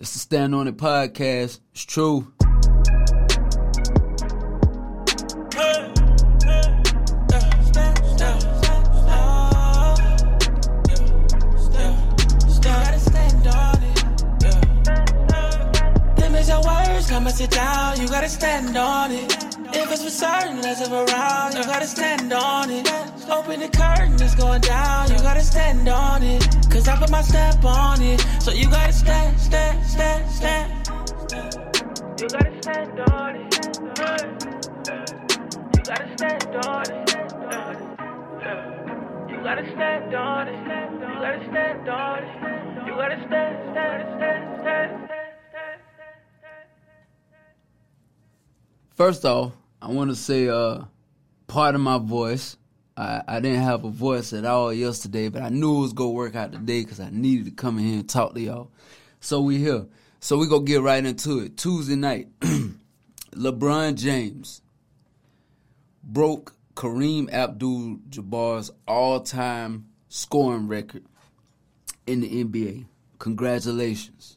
It's the Stand On It podcast. It's true. Come sit down, you gotta stand on it. If it's for certain, less of around, you gotta stand on it. Open the curtain, it's going down, you gotta stand on it. Cause I put my stamp on it, so you gotta stand, stand, stand, stand. You gotta stand on it. You gotta stand on it. First off, I want to say, uh, part of my voice. I, I didn't have a voice at all yesterday, but I knew it was gonna work out today because I needed to come in here and talk to y'all. So we here. So we gonna get right into it. Tuesday night, LeBron James broke Kareem Abdul-Jabbar's all-time scoring record in the NBA. Congratulations.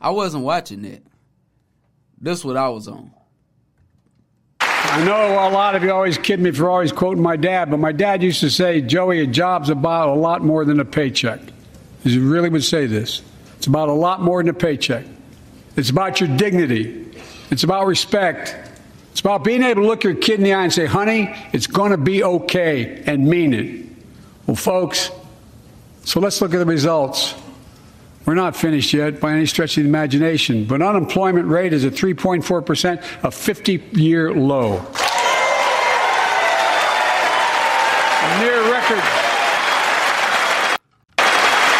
I wasn't watching that. This what I was on. I know a lot of you always kid me for always quoting my dad, but my dad used to say, Joey, a job's about a lot more than a paycheck. He really would say this. It's about a lot more than a paycheck. It's about your dignity. It's about respect. It's about being able to look your kid in the eye and say, honey, it's going to be okay, and mean it. Well, folks, so let's look at the results. We're not finished yet by any stretch of the imagination, but unemployment rate is at 3.4%, a 50-year low. A near record.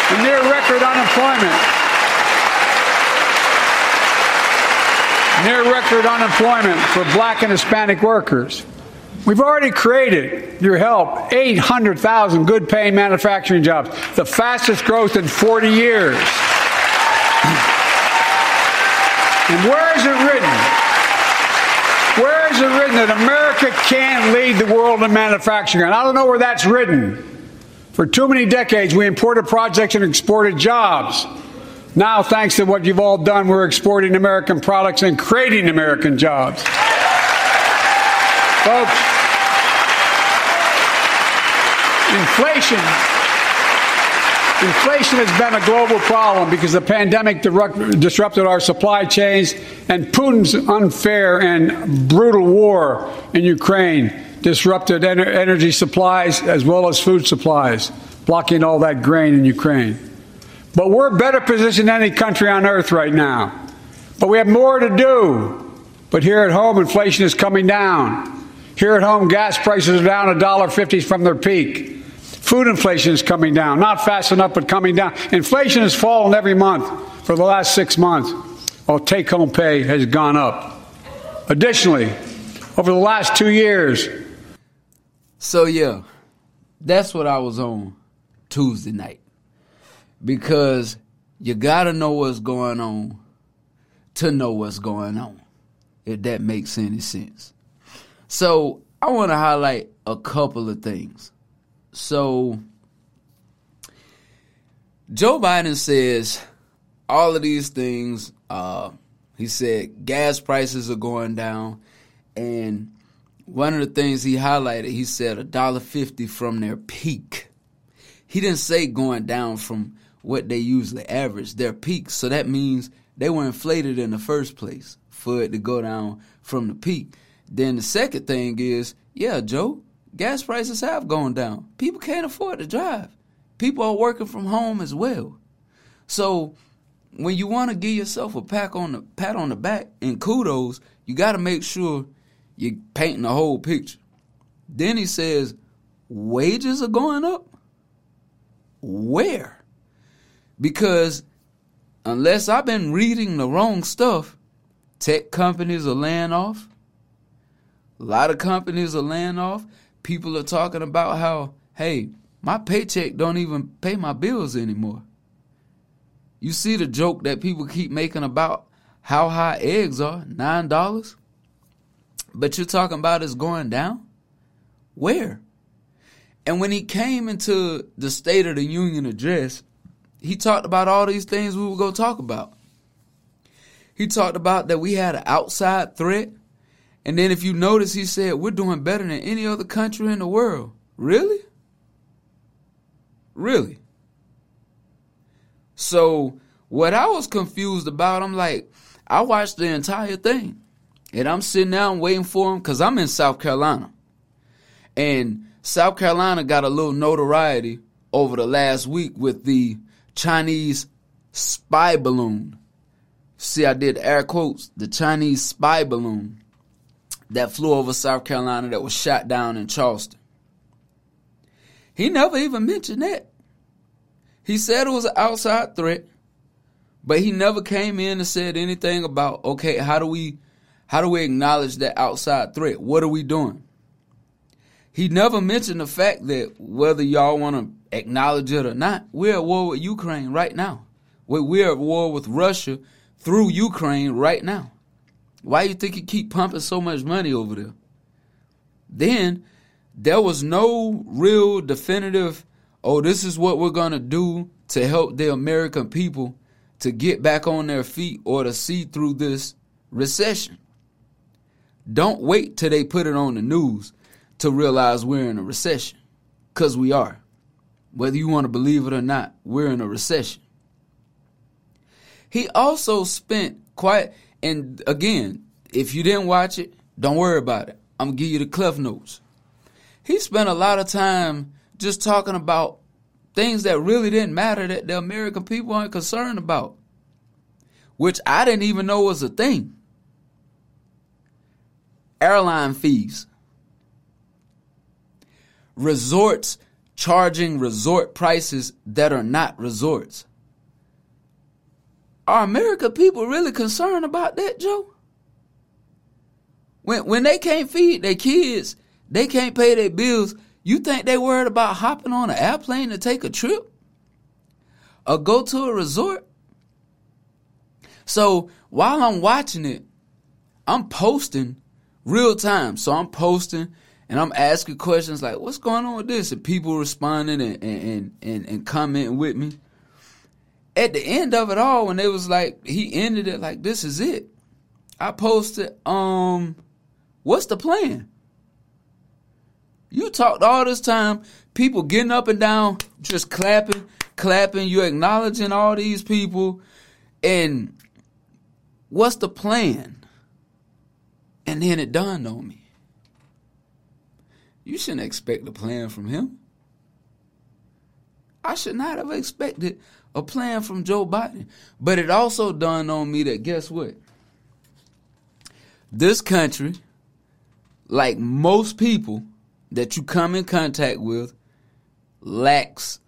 A near record unemployment. Near record unemployment for black and Hispanic workers. We've already created, your help, 800,000 good paying manufacturing jobs, the fastest growth in 40 years. And where is it written? Where is it written that America can't lead the world in manufacturing? And I don't know where that's written. For too many decades, we imported projects and exported jobs. Now, thanks to what you've all done, we're exporting American products and creating American jobs. Folks, inflation Inflation has been a global problem because the pandemic disrupted our supply chains and Putin's unfair and brutal war in Ukraine disrupted energy supplies as well as food supplies, blocking all that grain in Ukraine. But we're better positioned than any country on earth right now. But we have more to do. But here at home, inflation is coming down. Here at home, gas prices are down $1.50 from their peak. Food inflation is coming down, not fast enough, but coming down. Inflation has fallen every month for the last six months, while take home pay has gone up. Additionally, over the last two years. So, yeah, that's what I was on Tuesday night because you got to know what's going on to know what's going on, if that makes any sense. So I want to highlight a couple of things. So Joe Biden says all of these things. Uh, he said gas prices are going down, and one of the things he highlighted, he said a dollar fifty from their peak. He didn't say going down from what they usually average, their peak. So that means they were inflated in the first place for it to go down from the peak. Then the second thing is, yeah, Joe, gas prices have gone down. People can't afford to drive. People are working from home as well. So when you want to give yourself a pat on the pat on the back and kudos, you got to make sure you're painting the whole picture. Then he says, wages are going up. Where? Because unless I've been reading the wrong stuff, tech companies are laying off. A lot of companies are laying off. People are talking about how, hey, my paycheck don't even pay my bills anymore. You see the joke that people keep making about how high eggs are, nine dollars. But you're talking about it's going down? Where? And when he came into the State of the Union address, he talked about all these things we were going to talk about. he talked about that we had an outside threat. And then if you notice, he said, we're doing better than any other country in the world. Really? Really? So, what I was confused about, I'm like, I watched the entire thing. And I'm sitting down waiting for him because I'm in South Carolina. And South Carolina got a little notoriety over the last week with the Chinese spy balloon. See, I did air quotes, the Chinese spy balloon that flew over South Carolina that was shot down in Charleston. He never even mentioned that. He said it was an outside threat, but he never came in and said anything about, okay, how do we how do we acknowledge that outside threat? What are we doing? He never mentioned the fact that whether y'all want to acknowledge it or not, we're at war with Ukraine right now. We're at war with Russia through Ukraine right now. Why you think he keep pumping so much money over there? Then there was no real definitive, oh, this is what we're gonna do to help the American people to get back on their feet or to see through this recession. Don't wait till they put it on the news to realize we're in a recession. Because we are. Whether you want to believe it or not, we're in a recession. He also spent quite, and again, if you didn't watch it, don't worry about it. I'm to give you the cliff notes. He spent a lot of time just talking about things that really didn't matter that the American people aren't concerned about, which I didn't even know was a thing. Airline fees resorts charging resort prices that are not resorts. Are America people really concerned about that, Joe? When when they can't feed their kids, they can't pay their bills, you think they worried about hopping on an airplane to take a trip? Or go to a resort? So while I'm watching it, I'm posting real time. So I'm posting and I'm asking questions like, "What's going on with this?" and people responding and and and, and commenting with me. At the end of it all, when they was like, he ended it like, "This is it." I posted, um, what's the plan? You talked all this time, people getting up and down, just clapping, clapping. You acknowledging all these people, and what's the plan? And then it dawned on me you shouldn't expect a plan from him. I should not have expected a plan from Joe Biden. But it also dawned on me that guess what? This country, like most people that you come in contact with, lacks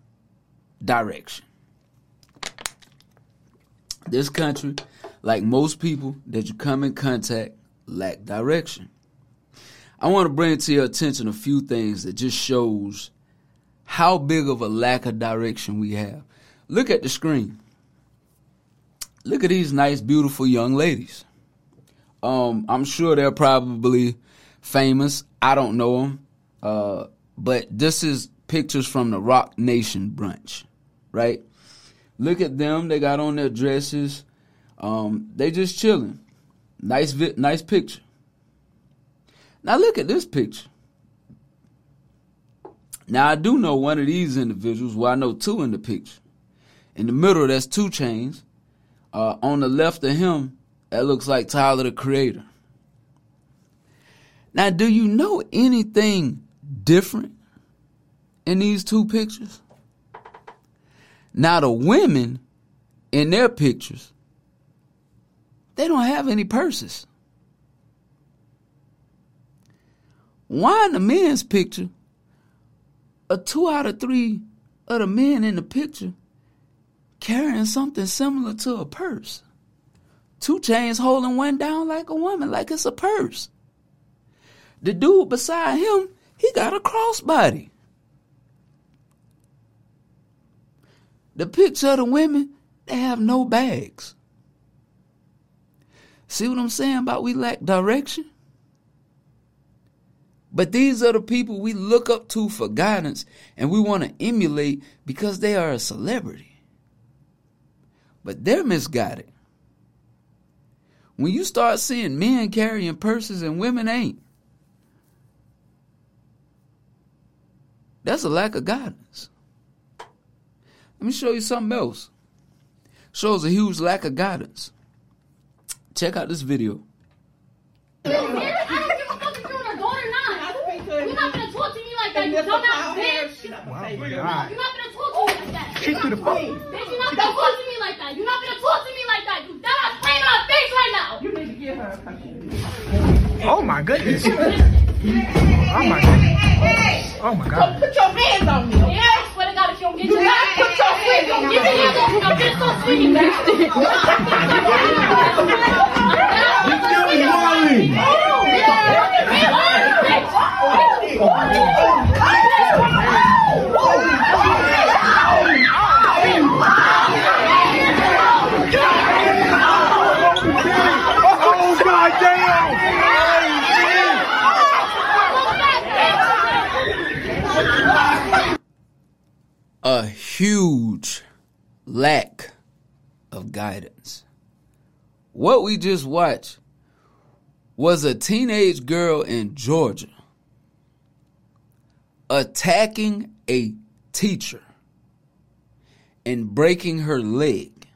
direction. This country, like most people that you come in contact, lack direction. I want to bring to your attention a few things that just shows how big of a lack of direction we have. Look at the screen. Look at these nice, beautiful young ladies. Um, I'm sure they're probably famous. I don't know them. Uh, but this is pictures from the Roc Nation brunch, right? Look at them. They got on their dresses. Um, they just chilling. Nice, vi- nice picture. Now look at this picture. Now I do know one of these individuals. Well, I know two in the picture. In the middle, that's 2 Chainz. Uh, on the left of him, that looks like Tyler the Creator. Now, do you know anything different in these two pictures? Now, the women in their pictures, they don't have any purses. Why in the men's picture, a two out of three of the men in the picture carrying something similar to a purse. 2 Chainz holding one down like a woman, like it's a purse. The dude beside him, he got a crossbody. The picture of the women, they have no bags. See what I'm saying about we lack direction? But these are the people we look up to for guidance and we want to emulate because they are a celebrity. But they're misguided. when you start seeing men carrying purses and women ain't, that's a lack of guidance. Let me show you something else. Shows a huge lack of guidance. Check out this video. I don't give a fuck if you're an adult or not. You're not gonna talk to me like that, you dumbass bitch. You're not gonna talk to me like that. Kick through the phone. Bitch, you're not gonna talk to me like that. You're not gonna talk to me like that. You dumbass playing in my face right now. You need to get her a cushion. Oh my goodness. Oh my goodness. Oh my god. Put your hands on me. Yeah, I swear to God, if you don't get your ass, Put your hands on me. give me your hands. I'm just so sweet. Oh a huge lack of guidance. What we just watched was a teenage girl in Georgia attacking a teacher and breaking her leg.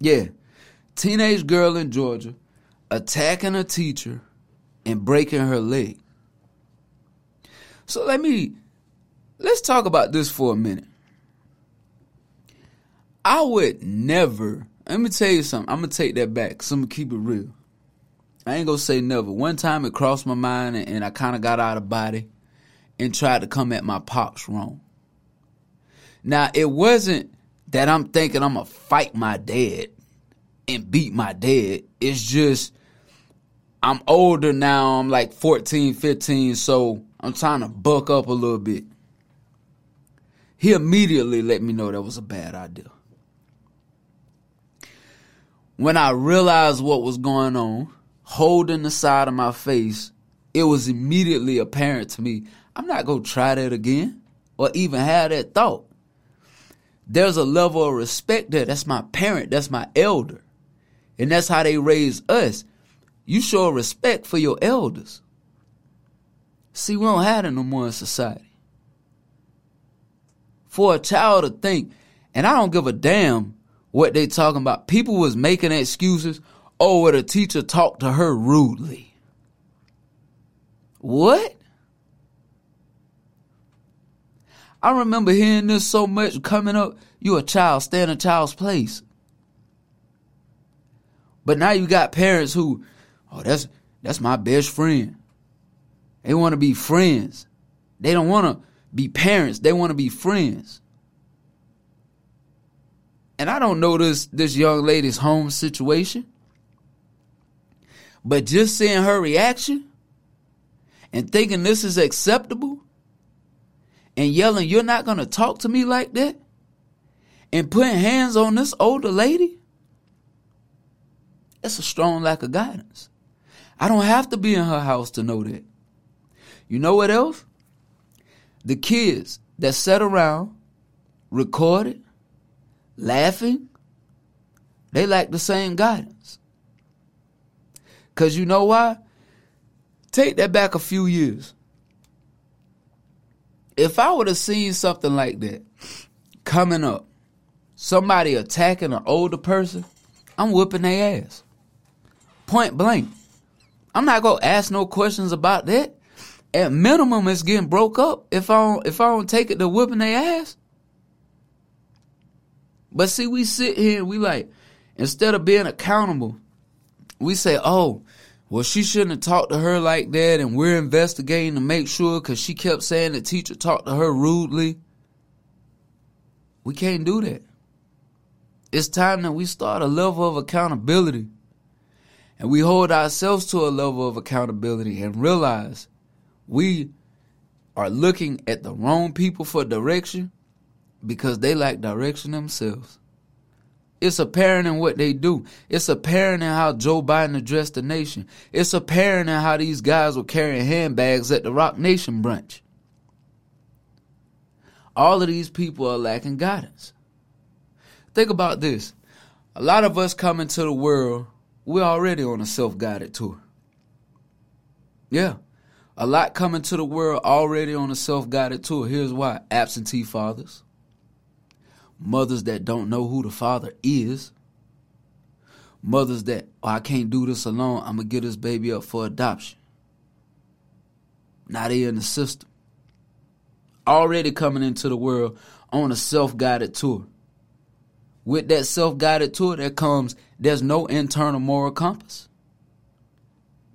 Yeah, teenage girl in Georgia attacking a teacher and breaking her leg. So let me let's talk about this for a minute. I would never. Let me tell you something. I'm gonna take that back. So I'm gonna keep it real. I ain't gonna say never. One time it crossed my mind, and, and I kind of got out of body and tried to come at my pops wrong. Now it wasn't that I'm thinking I'm gonna fight my dad and beat my dad. It's just I'm older now. I'm like 14, 15, so I'm trying to buck up a little bit. He immediately let me know that was a bad idea. When I realized what was going on, holding the side of my face, it was immediately apparent to me I'm not going to try that again or even have that thought. There's a level of respect there. That's my parent, that's my elder. And that's how they raise us. You show respect for your elders. See, we don't have it no more in society for a child to think, and I don't give a damn what they talking about. People was making excuses. Oh, well, the teacher talked to her rudely. What? I remember hearing this so much coming up. You a child, stay in a child's place. But now you got parents who, oh, that's that's my best friend. They want to be friends. They don't want to be parents. They want to be friends. And I don't know this this young lady's home situation. But just seeing her reaction and thinking this is acceptable and yelling, You're not going to talk to me like that? And putting hands on this older lady? That's a strong lack of guidance. I don't have to be in her house to know that. You know what else? The kids that sat around, recorded, laughing, they lack the same guidance. Because you know why? Take that back a few years. If I would have seen something like that coming up, somebody attacking an older person, I'm whooping their ass. Point blank. I'm not gonna ask no questions about that. At minimum, it's getting broke up if I don't, if I don't take it to whooping their ass. But see, we sit here and we like, instead of being accountable, we say, oh, well, she shouldn't have talked to her like that, and we're investigating to make sure because she kept saying the teacher talked to her rudely. We can't do that. It's time that we start a level of accountability and we hold ourselves to a level of accountability and realize we are looking at the wrong people for direction because they lack direction themselves. It's apparent in what they do. It's apparent in how Joe Biden addressed the nation. It's apparent in how these guys were carrying handbags at the Roc Nation brunch. All of these people are lacking guidance. Think about this. A lot of us come into the world we're already on a self guided tour. Yeah. A lot coming to the world already on a self guided tour. Here's why absentee fathers, mothers that don't know who the father is, mothers that, oh, I can't do this alone, I'm going to get this baby up for adoption. Now they in the system. Already coming into the world on a self guided tour. With that self guided tour, that comes, there's no internal moral compass.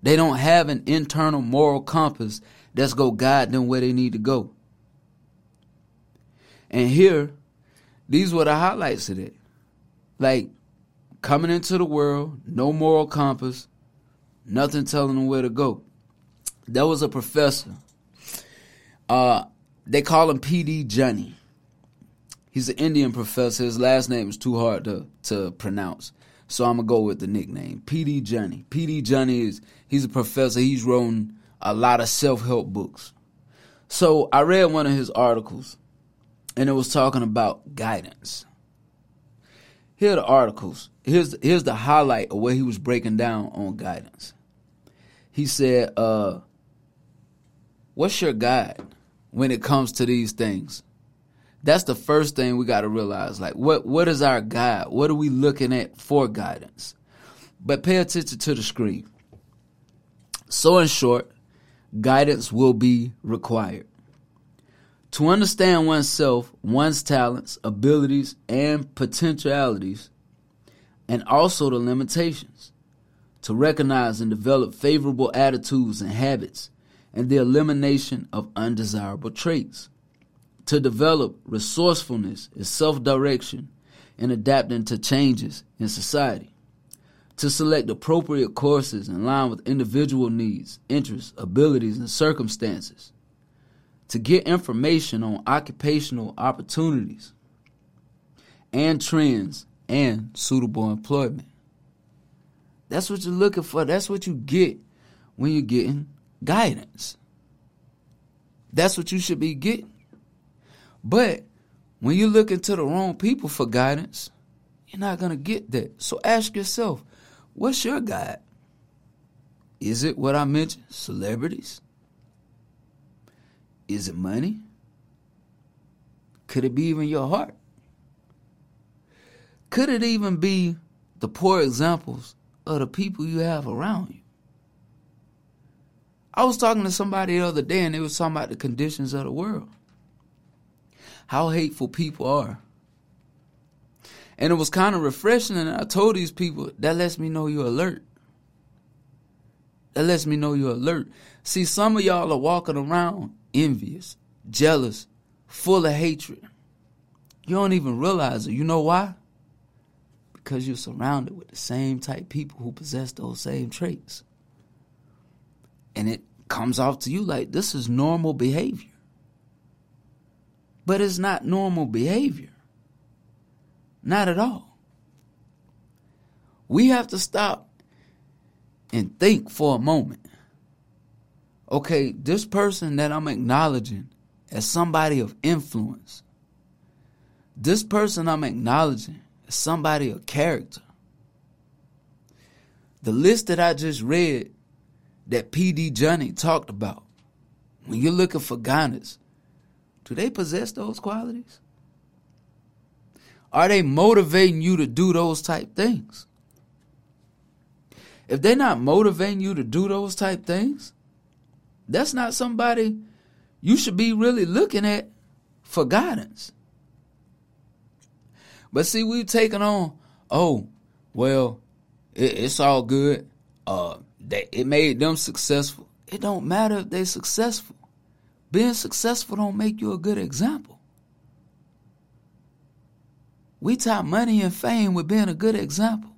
They don't have an internal moral compass that's go guide them where they need to go. And here, these were the highlights of it. Like coming into the world, no moral compass, nothing telling them where to go. There was a professor. Uh, they call him PD Johnny. He's an Indian professor. His last name is too hard to, to pronounce. So I'm gonna go with the nickname. PD Johnny. PD Johnny is he's a professor. He's written a lot of self-help books. So I read one of his articles and it was talking about guidance. Here are the articles. Here's here's the highlight of what he was breaking down on guidance. He said, uh, what's your guide when it comes to these things? That's the first thing we got to realize. Like, what what is our guide? What are we looking at for guidance? But pay attention to the screen. So, in short, guidance will be required. To understand oneself, one's talents, abilities, and potentialities, and also the limitations. To recognize and develop favorable attitudes and habits, and the elimination of undesirable traits to develop resourcefulness and self direction and adapting to changes in society, to select appropriate courses in line with individual needs, interests, abilities, and circumstances, to get information on occupational opportunities and trends and suitable employment. That's what you're looking for. That's what you get when you're getting guidance. That's what you should be getting. But when you look into the wrong people for guidance, you're not going to get that. So ask yourself, what's your guide? Is it what I mentioned? Celebrities? Is it money? Could it be even your heart? Could it even be the poor examples of the people you have around you? I was talking to somebody the other day and they was talking about the conditions of the world how hateful people are. And it was kind of refreshing, and I told these people that lets me know you're alert. That lets me know you're alert. See, some of y'all are walking around envious, jealous, full of hatred. You don't even realize it. You know why? Because you're surrounded with the same type people who possess those same traits. And it comes off to you like this is normal behavior. But it's not normal behavior. Not at all. We have to stop and think for a moment. Okay, this person that I'm acknowledging as somebody of influence, this person I'm acknowledging as somebody of character. The list that I just read that PD Johnny talked about, when you're looking for guidance, do they possess those qualities? Are they motivating you to do those type things? If they're not motivating you to do those type things, that's not somebody you should be really looking at for guidance. But see, we've taken on, oh, well, it, it's all good. Uh, they, it made them successful. It don't matter if they're successful. Being successful don't make you a good example. We tie money and fame with being a good example.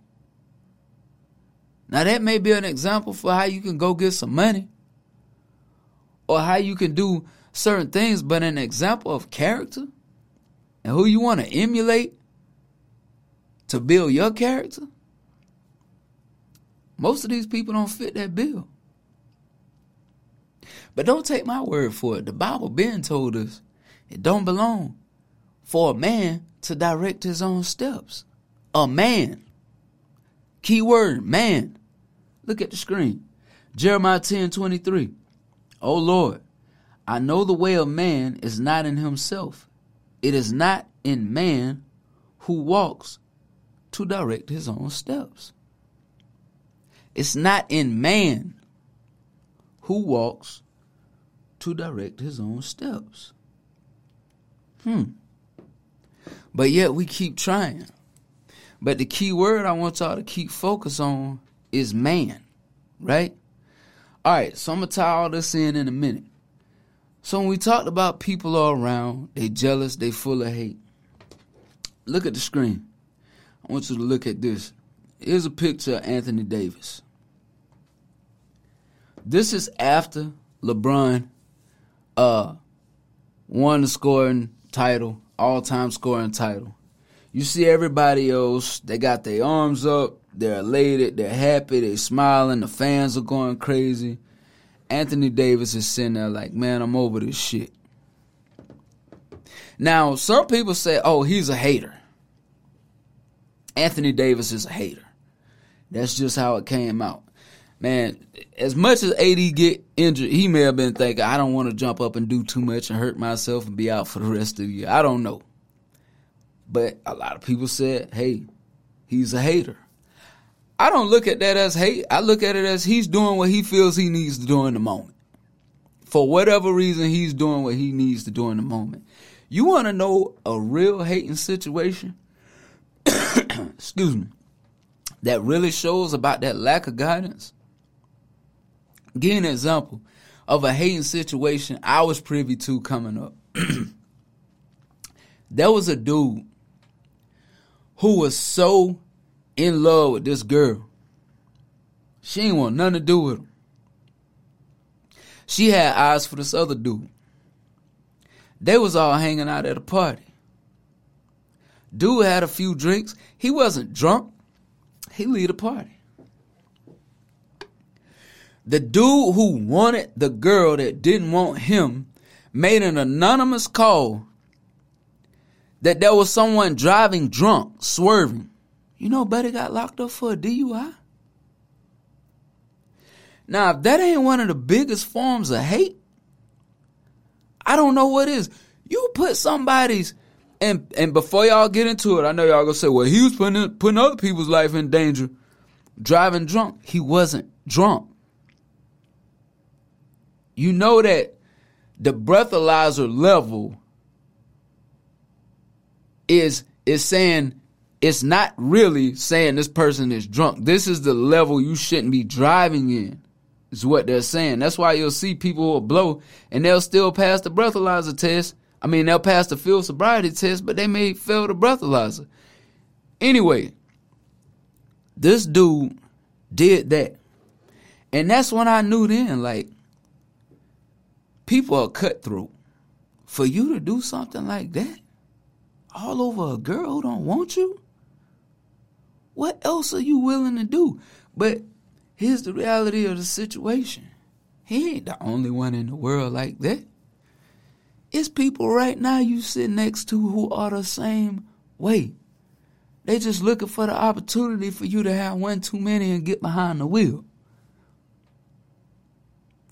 Now that may be an example for how you can go get some money or how you can do certain things, but an example of character and who you want to emulate to build your character. Most of these people don't fit that bill. But don't take my word for it. The Bible been told us it don't belong for a man to direct his own steps. A man Key word, man. Look at the screen. Jeremiah 10 23. O Lord, I know the way of man is not in himself. It is not in man who walks to direct his own steps. It's not in man who walks to direct his own steps. Hmm. But yet we keep trying. But the key word I want y'all to keep focus on is man, right? All right, so I'm gonna tie all this in in a minute. So when we talked about people all around, they jealous, they full of hate. Look at the screen. I want you to look at this. Here's a picture of Anthony Davis. This is after LeBron uh won the scoring title, all-time scoring title. You see everybody else, they got their arms up, they're elated, they're happy, they're smiling, the fans are going crazy. Anthony Davis is sitting there like, man, I'm over this shit. Now, some people say, oh, he's a hater. Anthony Davis is a hater. That's just how it came out. Man, as much as AD get injured, he may have been thinking, I don't want to jump up and do too much and hurt myself and be out for the rest of the year. I don't know. But a lot of people said, hey, he's a hater. I don't look at that as hate. I look at it as he's doing what he feels he needs to do in the moment. For whatever reason, he's doing what he needs to do in the moment. You want to know a real hating situation? Excuse me. That really shows about that lack of guidance. Give an example of a hating situation I was privy to coming up. there was a dude who was so in love with this girl. She ain't want nothing to do with him. She had eyes for this other dude. They was all hanging out at a party. Dude had a few drinks. He wasn't drunk. He lead a party. The dude who wanted the girl that didn't want him made an anonymous call that there was someone driving drunk, swerving. You know, Buddy got locked up for a DUI. Now, if that ain't one of the biggest forms of hate, I don't know what is. You put somebody's and and before y'all get into it, I know y'all gonna say, well, he was putting putting other people's life in danger, driving drunk. He wasn't drunk. You know that the breathalyzer level is is saying it's not really saying this person is drunk. This is the level you shouldn't be driving in. Is what they're saying. That's why you'll see people will blow and they'll still pass the breathalyzer test. I mean, they'll pass the field sobriety test, but they may fail the breathalyzer. Anyway, this dude did that. And that's when I knew then, like, people are cutthroat. For you to do something like that, all over a girl who don't want you, what else are you willing to do? But here's the reality of the situation. He ain't the only one in the world like that. It's people right now you sit next to who are the same way. They just looking for the opportunity for you to have one too many and get behind the wheel.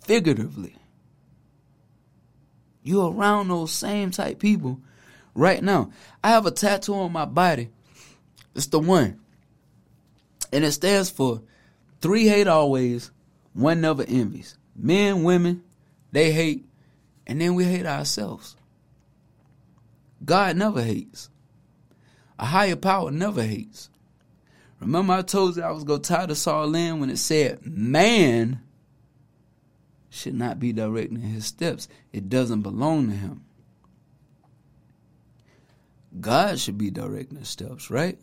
Figuratively. You're around those same type people right now. I have a tattoo on my body. It's the one. And it stands for three hate always, one never envies. Men, women, they hate, and then we hate ourselves. God never hates. A higher power never hates. Remember, I told you I was going to tie this all in when it said, man should not be directing his steps. It doesn't belong to him. God should be directing his steps, right?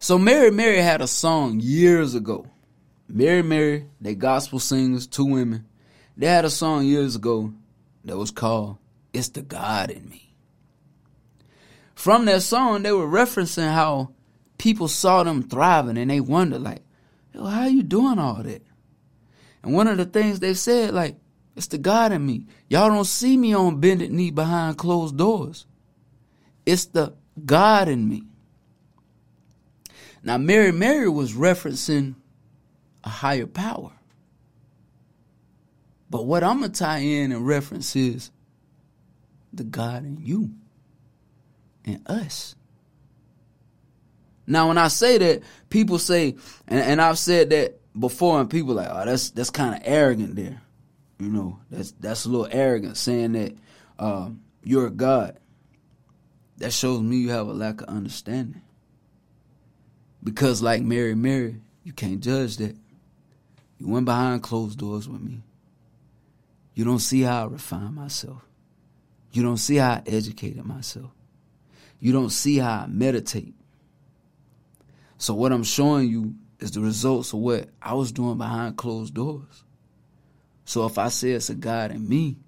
So Mary Mary had a song years ago. Mary Mary, they gospel singers, two women. They had a song years ago that was called It's the God in Me. From that song, they were referencing how people saw them thriving and they wondered, like, yo, how you doing all that? And one of the things they said, like, it's the God in me. Y'all don't see me on bended knee behind closed doors. It's the God in me. Now, Mary Mary was referencing a higher power. But what I'm going to tie in and reference is the God in you and us. Now, when I say that, people say, and, and I've said that before, and people like, oh, that's that's kind of arrogant there. You know, that's that's a little arrogant saying that uh, you're a God. That shows me you have a lack of understanding. Because, like Mary, Mary, you can't judge that. You went behind closed doors with me. You don't see how I refine myself. You don't see how I educated myself. You don't see how I meditate. So what I'm showing you is the results of what I was doing behind closed doors. So if I say it's a God in me,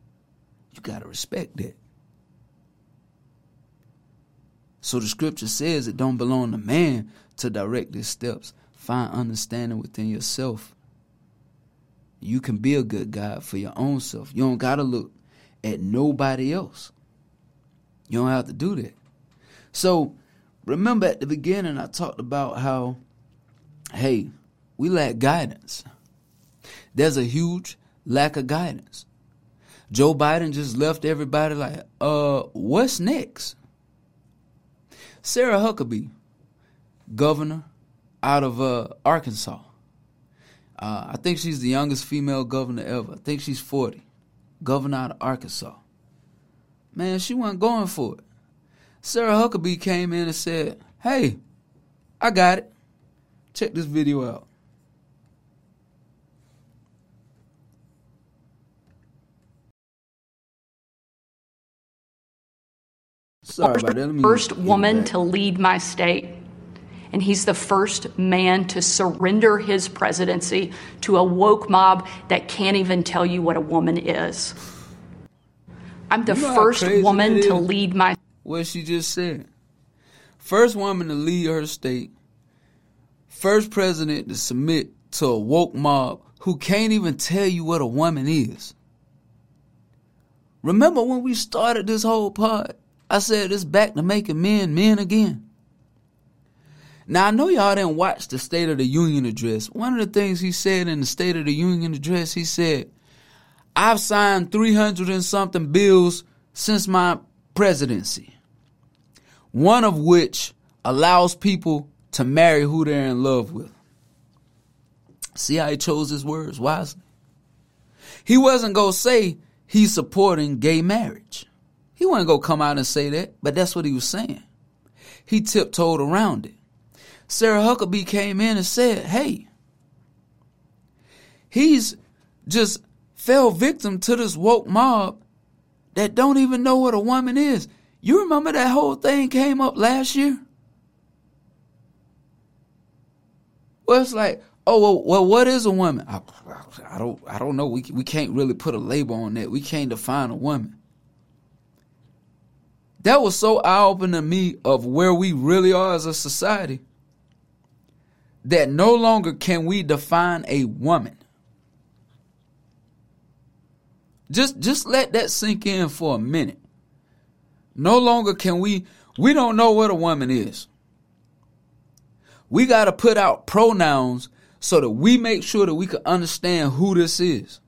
you got to respect that. So the scripture says it don't belong to man to direct his steps. Find understanding within yourself. You can be a good God for your own self. You don't got to look at nobody else. You don't have to do that. So remember at the beginning, I talked about how, hey, we lack guidance. There's a huge lack of guidance. Joe Biden just left everybody like, uh, what's next? Sarah Huckabee, governor out of uh, Arkansas. Uh, I think she's the youngest female governor ever. I think she's 40. Governor out of Arkansas. Man, she wasn't going for it. Sarah Huckabee came in and said, Hey, I got it. Check this video out. Sorry about that. First woman to lead my state. And he's the first man to surrender his presidency to a woke mob that can't even tell you what a woman is. I'm the You know first woman to lead my what she just said. First woman to lead her state. First president to submit to a woke mob who can't even tell you what a woman is. Remember when we started this whole pod? I said it's back to making men men again. Now I know y'all didn't watch the State of the Union address. One of the things he said in the State of the Union address, he said, I've signed 300 and something bills since my presidency. One of which allows people to marry who they're in love with. See how he chose his words wisely? He wasn't going to say he's supporting gay marriage. He wasn't going to come out and say that, but that's what he was saying. He tiptoed around it. Sarah Huckabee came in and said, hey, he's just fell victim to this woke mob that don't even know what a woman is. You remember that whole thing came up last year? Well, it's like, oh, well, well what is a woman? I, I don't, I don't know. We we can't really put a label on that. We can't define a woman. That was so eye opening to me of where we really are as a society. That no longer can we define a woman. Just just let that sink in for a minute. No longer can we we don't know what a woman is. We got to put out pronouns so that we make sure that we can understand who this is.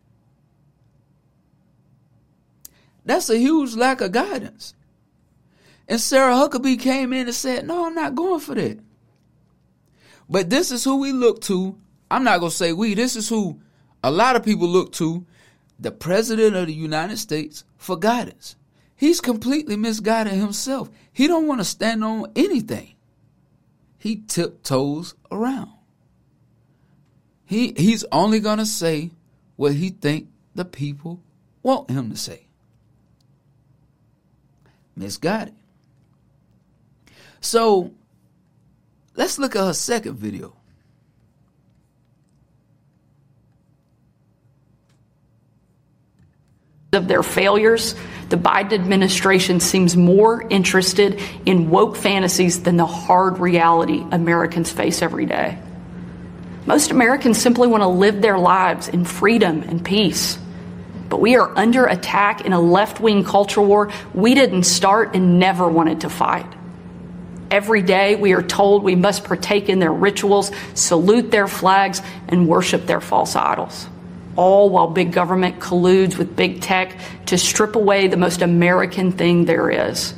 That's a huge lack of guidance. And Sarah Huckabee came in and said, No, I'm not going for that. But this is who we look to. I'm not going to say we, this is who a lot of people look to the President of the United States for guidance. He's completely misguided himself. He don't want to stand on anything. He tiptoes around. He he's only gonna say what he think the people want him to say. Misguided. So let's look at her second video. of their failures, the Biden administration seems more interested in woke fantasies than the hard reality Americans face every day. Most Americans simply want to live their lives in freedom and peace. But we are under attack in a left wing culture war we didn't start and never wanted to fight. Every day we are told we must partake in their rituals, salute their flags, and worship their false idols. All while big government colludes with big tech to strip away the most American thing there is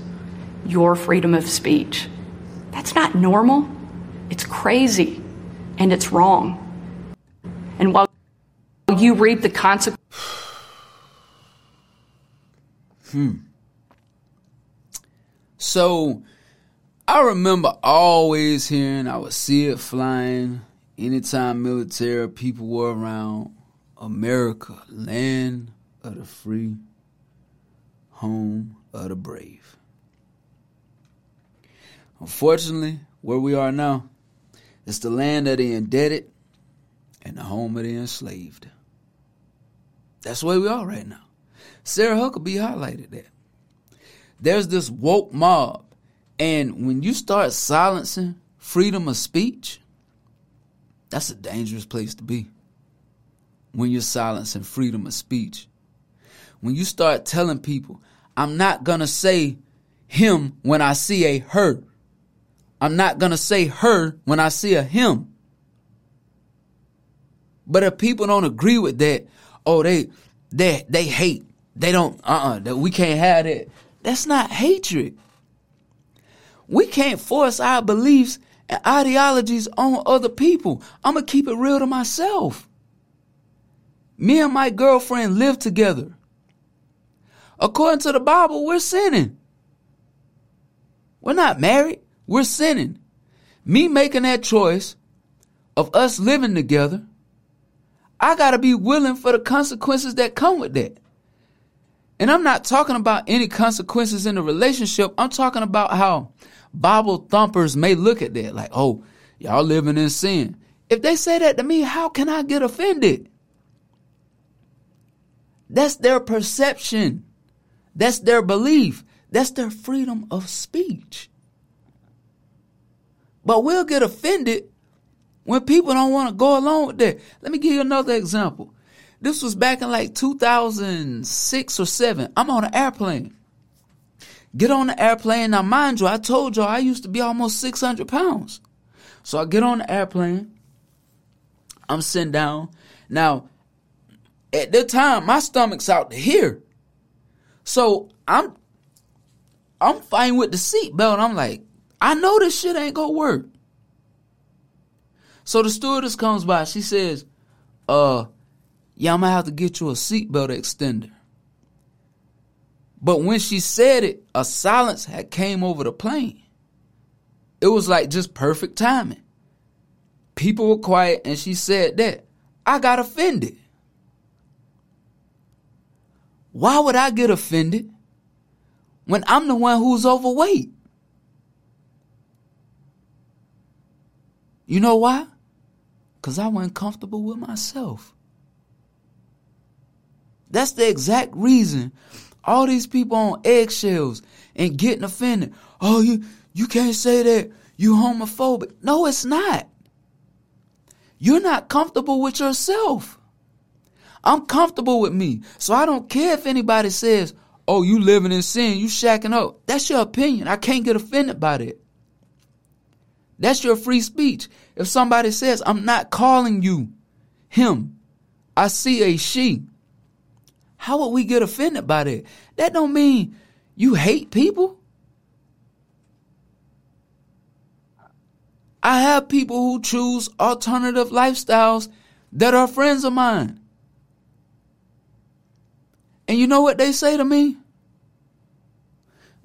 your freedom of speech. That's not normal. It's crazy and it's wrong. And while you reap the consequences, Hmm. So I remember always hearing I would see it flying anytime military people were around. America, land of the free, home of the brave. Unfortunately, where we are now, it's the land of the indebted and the home of the enslaved. That's where we are right now. Sarah Huckabee highlighted that there's this woke mob. And when you start silencing freedom of speech, that's a dangerous place to be. When you're silencing freedom of speech. When you start telling people, I'm not going to say him when I see a her. I'm not going to say her when I see a him. But if people don't agree with that, oh, they they they hate. They don't uh-uh, that we can't have that. That's not hatred. We can't force our beliefs and ideologies on other people. I'm going to keep it real to myself. Me and my girlfriend live together. According to the Bible, we're sinning. We're not married, we're sinning. Me making that choice of us living together, I got to be willing for the consequences that come with that. And I'm not talking about any consequences in the relationship. I'm talking about how Bible thumpers may look at that like, oh, y'all living in sin. If they say that to me, how can I get offended? That's their perception. That's their belief. That's their freedom of speech. But we'll get offended when people don't want to go along with that. Let me give you another example. This was back in like 2006 or 7. I'm on an airplane. Get on the airplane. Now, mind you, I told y'all I used to be almost 600 pounds. So I get on the airplane. I'm sitting down. Now, at that time, my stomach's out to here. So I'm I'm fighting with the seatbelt. I'm like, I know this shit ain't gonna work. So the stewardess comes by. She says, uh, I'm gonna have to get you a seatbelt extender. But when she said it, a silence had came over the plane. It was like just perfect timing. People were quiet and she said that. I got offended. Why would I get offended when I'm the one who's overweight? You know why? Because I wasn't comfortable with myself. That's the exact reason all these people on eggshells and getting offended. Oh, you you can't say that. You homophobic. No, it's not. You're not comfortable with yourself. I'm comfortable with me. So I don't care if anybody says, oh, you living in sin, you shacking up. That's your opinion. I can't get offended by that. That's your free speech. If somebody says, I'm not calling you him, I see a she. How would we get offended by that? That don't mean you hate people. I have people who choose alternative lifestyles that are friends of mine. And you know what they say to me?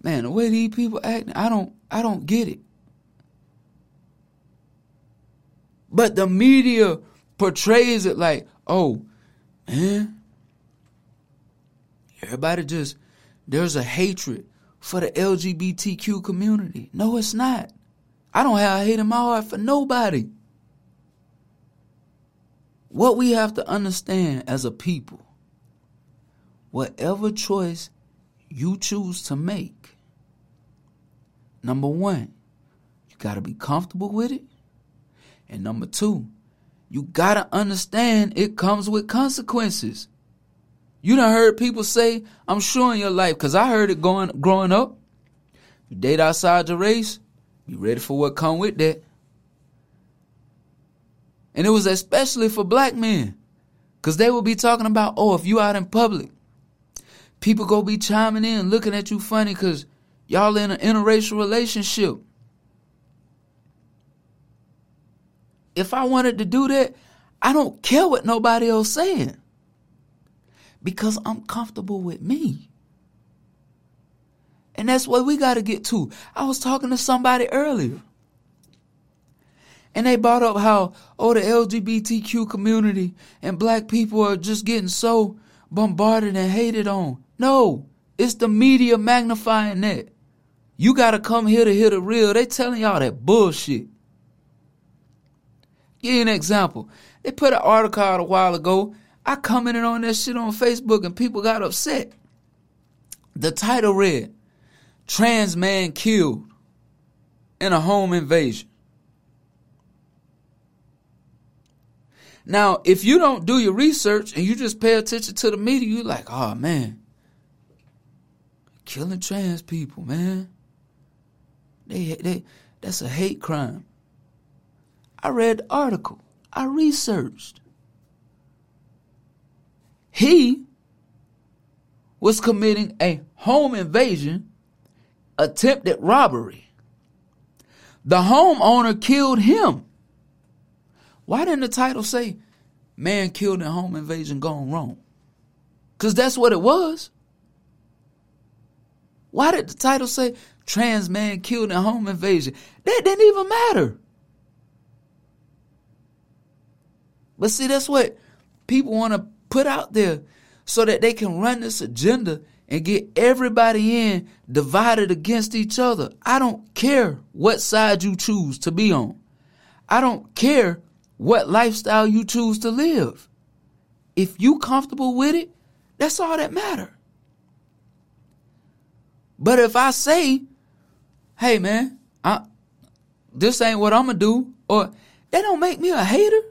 Man, the way these people act, I don't I don't get it. But the media portrays it like, oh, man, everybody just, there's a hatred for the LGBTQ community. No, it's not. I don't have hate in my heart for nobody. What we have to understand as a people, whatever choice you choose to make, number one, you got to be comfortable with it. And number two, you gotta understand it comes with consequences. You done heard people say, I'm sure in your life, because I heard it going growing up. You date outside your race, Be ready for what come with that. And it was especially for black men. Cause they will be talking about, oh, if you out in public, people go be chiming in, looking at you funny cause y'all in an interracial relationship. If I wanted to do that, I don't care what nobody else saying. Because I'm comfortable with me. And that's what we got to get to. I was talking to somebody earlier. And they brought up how, oh, the LGBTQ community and black people are just getting so bombarded and hated on. No, it's the media magnifying that. You got to come here to hear the real. They telling y'all that bullshit. Give you an example. They put an article out a while ago. I commented on that shit on Facebook and people got upset. The title read, Trans Man Killed in a Home Invasion. Now, if you don't do your research and you just pay attention to the media, you're like, oh man, killing trans people, man. They, they, that's a hate crime. I read the article. I researched. He was committing a home invasion, attempted robbery. The homeowner killed him. Why didn't the title say man killed in home invasion gone wrong? Because that's what it was. Why did the title say trans man killed in home invasion? That didn't even matter. But see, that's what people want to put out there so that they can run this agenda and get everybody in divided against each other. I don't care what side you choose to be on. I don't care what lifestyle you choose to live. If you comfortable with it, that's all that matter. But if I say, hey man, I, this ain't what I'm gonna do, or that don't make me a hater.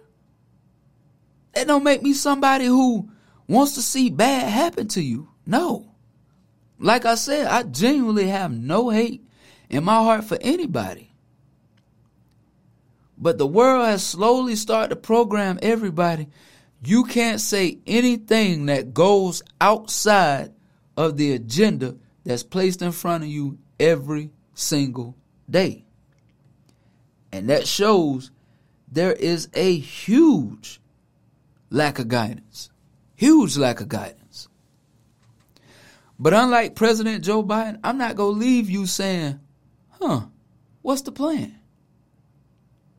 That don't make me somebody who wants to see bad happen to you. No. Like I said, I genuinely have no hate in my heart for anybody. But the world has slowly started to program everybody. You can't say anything that goes outside of the agenda that's placed in front of you every single day. And that shows there is a huge lack of guidance. Huge lack of guidance. But unlike President Joe Biden, I'm not going to leave you saying, huh, what's the plan?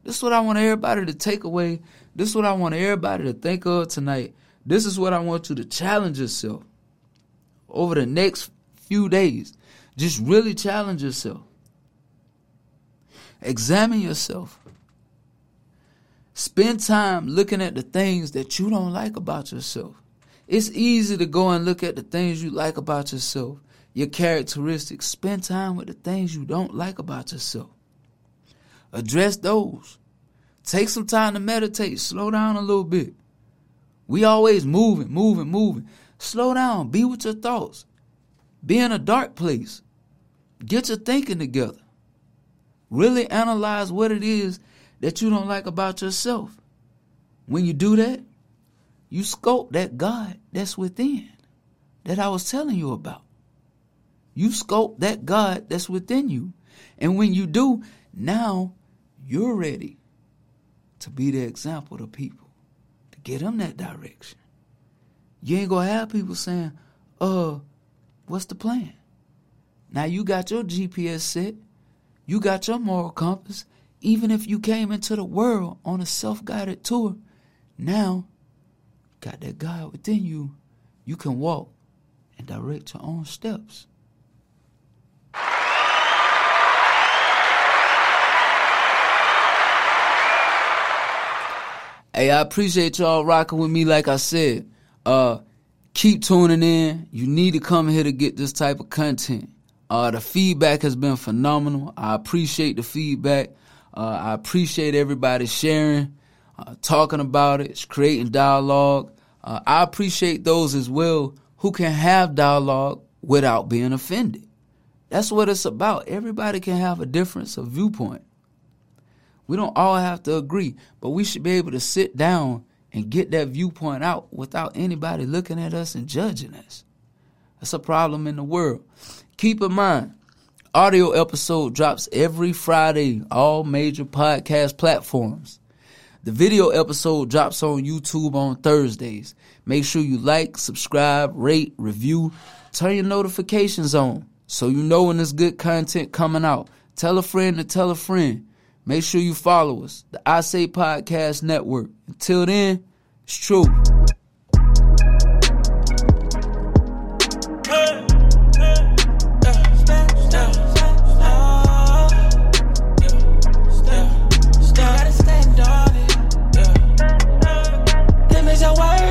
This is what I want everybody to take away. This is what I want everybody to think of tonight. This is what I want you to challenge yourself over the next few days. Just really challenge yourself. Examine yourself. Spend time looking at the things that you don't like about yourself. It's easy to go and look at the things you like about yourself, your characteristics. Spend time with the things you don't like about yourself. Address those. Take some time to meditate. Slow down a little bit. We always moving, moving, moving. Slow down. Be with your thoughts. Be in a dark place. Get your thinking together. Really analyze what it is that you don't like about yourself. When you do that, you sculpt that God that's within that I was telling you about. You sculpt that God that's within you. And when you do, now you're ready to be the example to people, to get them that direction. You ain't gonna have people saying, uh, what's the plan? Now you got your GPS set, you got your moral compass, even if you came into the world on a self guided tour, now, got that God within you, you can walk and direct your own steps. Hey, I appreciate y'all rocking with me. Like I said, uh, keep tuning in. You need to come here to get this type of content. Uh, the feedback has been phenomenal. I appreciate the feedback. Uh, I appreciate everybody sharing, uh, talking about it, creating dialogue. Uh, I appreciate those as well who can have dialogue without being offended. That's what it's about. Everybody can have a difference of viewpoint. We don't all have to agree, but we should be able to sit down and get that viewpoint out without anybody looking at us and judging us. That's a problem in the world. Keep in mind, audio episode drops every Friday, all major podcast platforms. The video episode drops on YouTube on Thursdays. Make sure you like, subscribe, rate, review, turn your notifications on so you know when there's good content coming out. Tell a friend to tell a friend. Make sure you follow us, the I Say Podcast Network. Until then, it's true.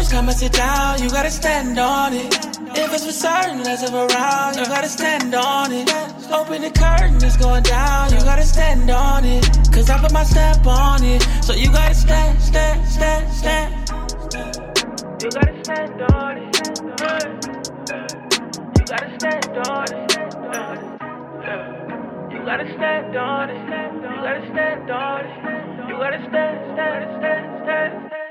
Come and sit down, you gotta stand on it. If it's for certain, less of around, you gotta stand on it. Open the curtain, it's going down, you gotta stand on it. Cause I put my stamp on it, so you gotta stand, stand, stand, stand. You gotta stand on it. You gotta stand on it. You gotta stand on it. You gotta stand on it. You gotta stand, stand, stand, stand